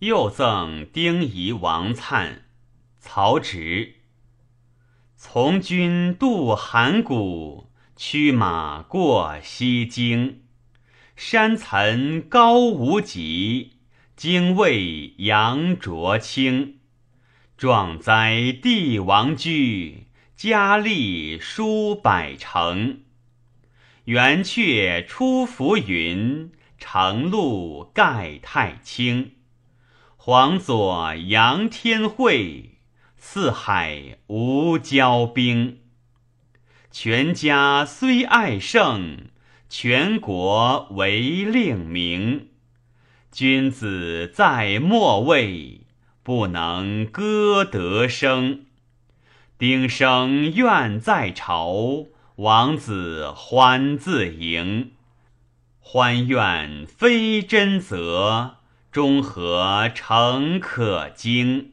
又赠丁仪王粲。曹植。从军渡函谷，驱马过西京。山岑高无极，精卫扬浊清。壮哉帝王居，佳丽书百城。圆阙出浮云，长路盖太清。皇佐扬天会，四海无骄兵。全家虽爱胜，全国为令名。君子在末位，不能歌德声。丁声愿在朝，王子欢自迎。欢怨非真则，中和诚可惊。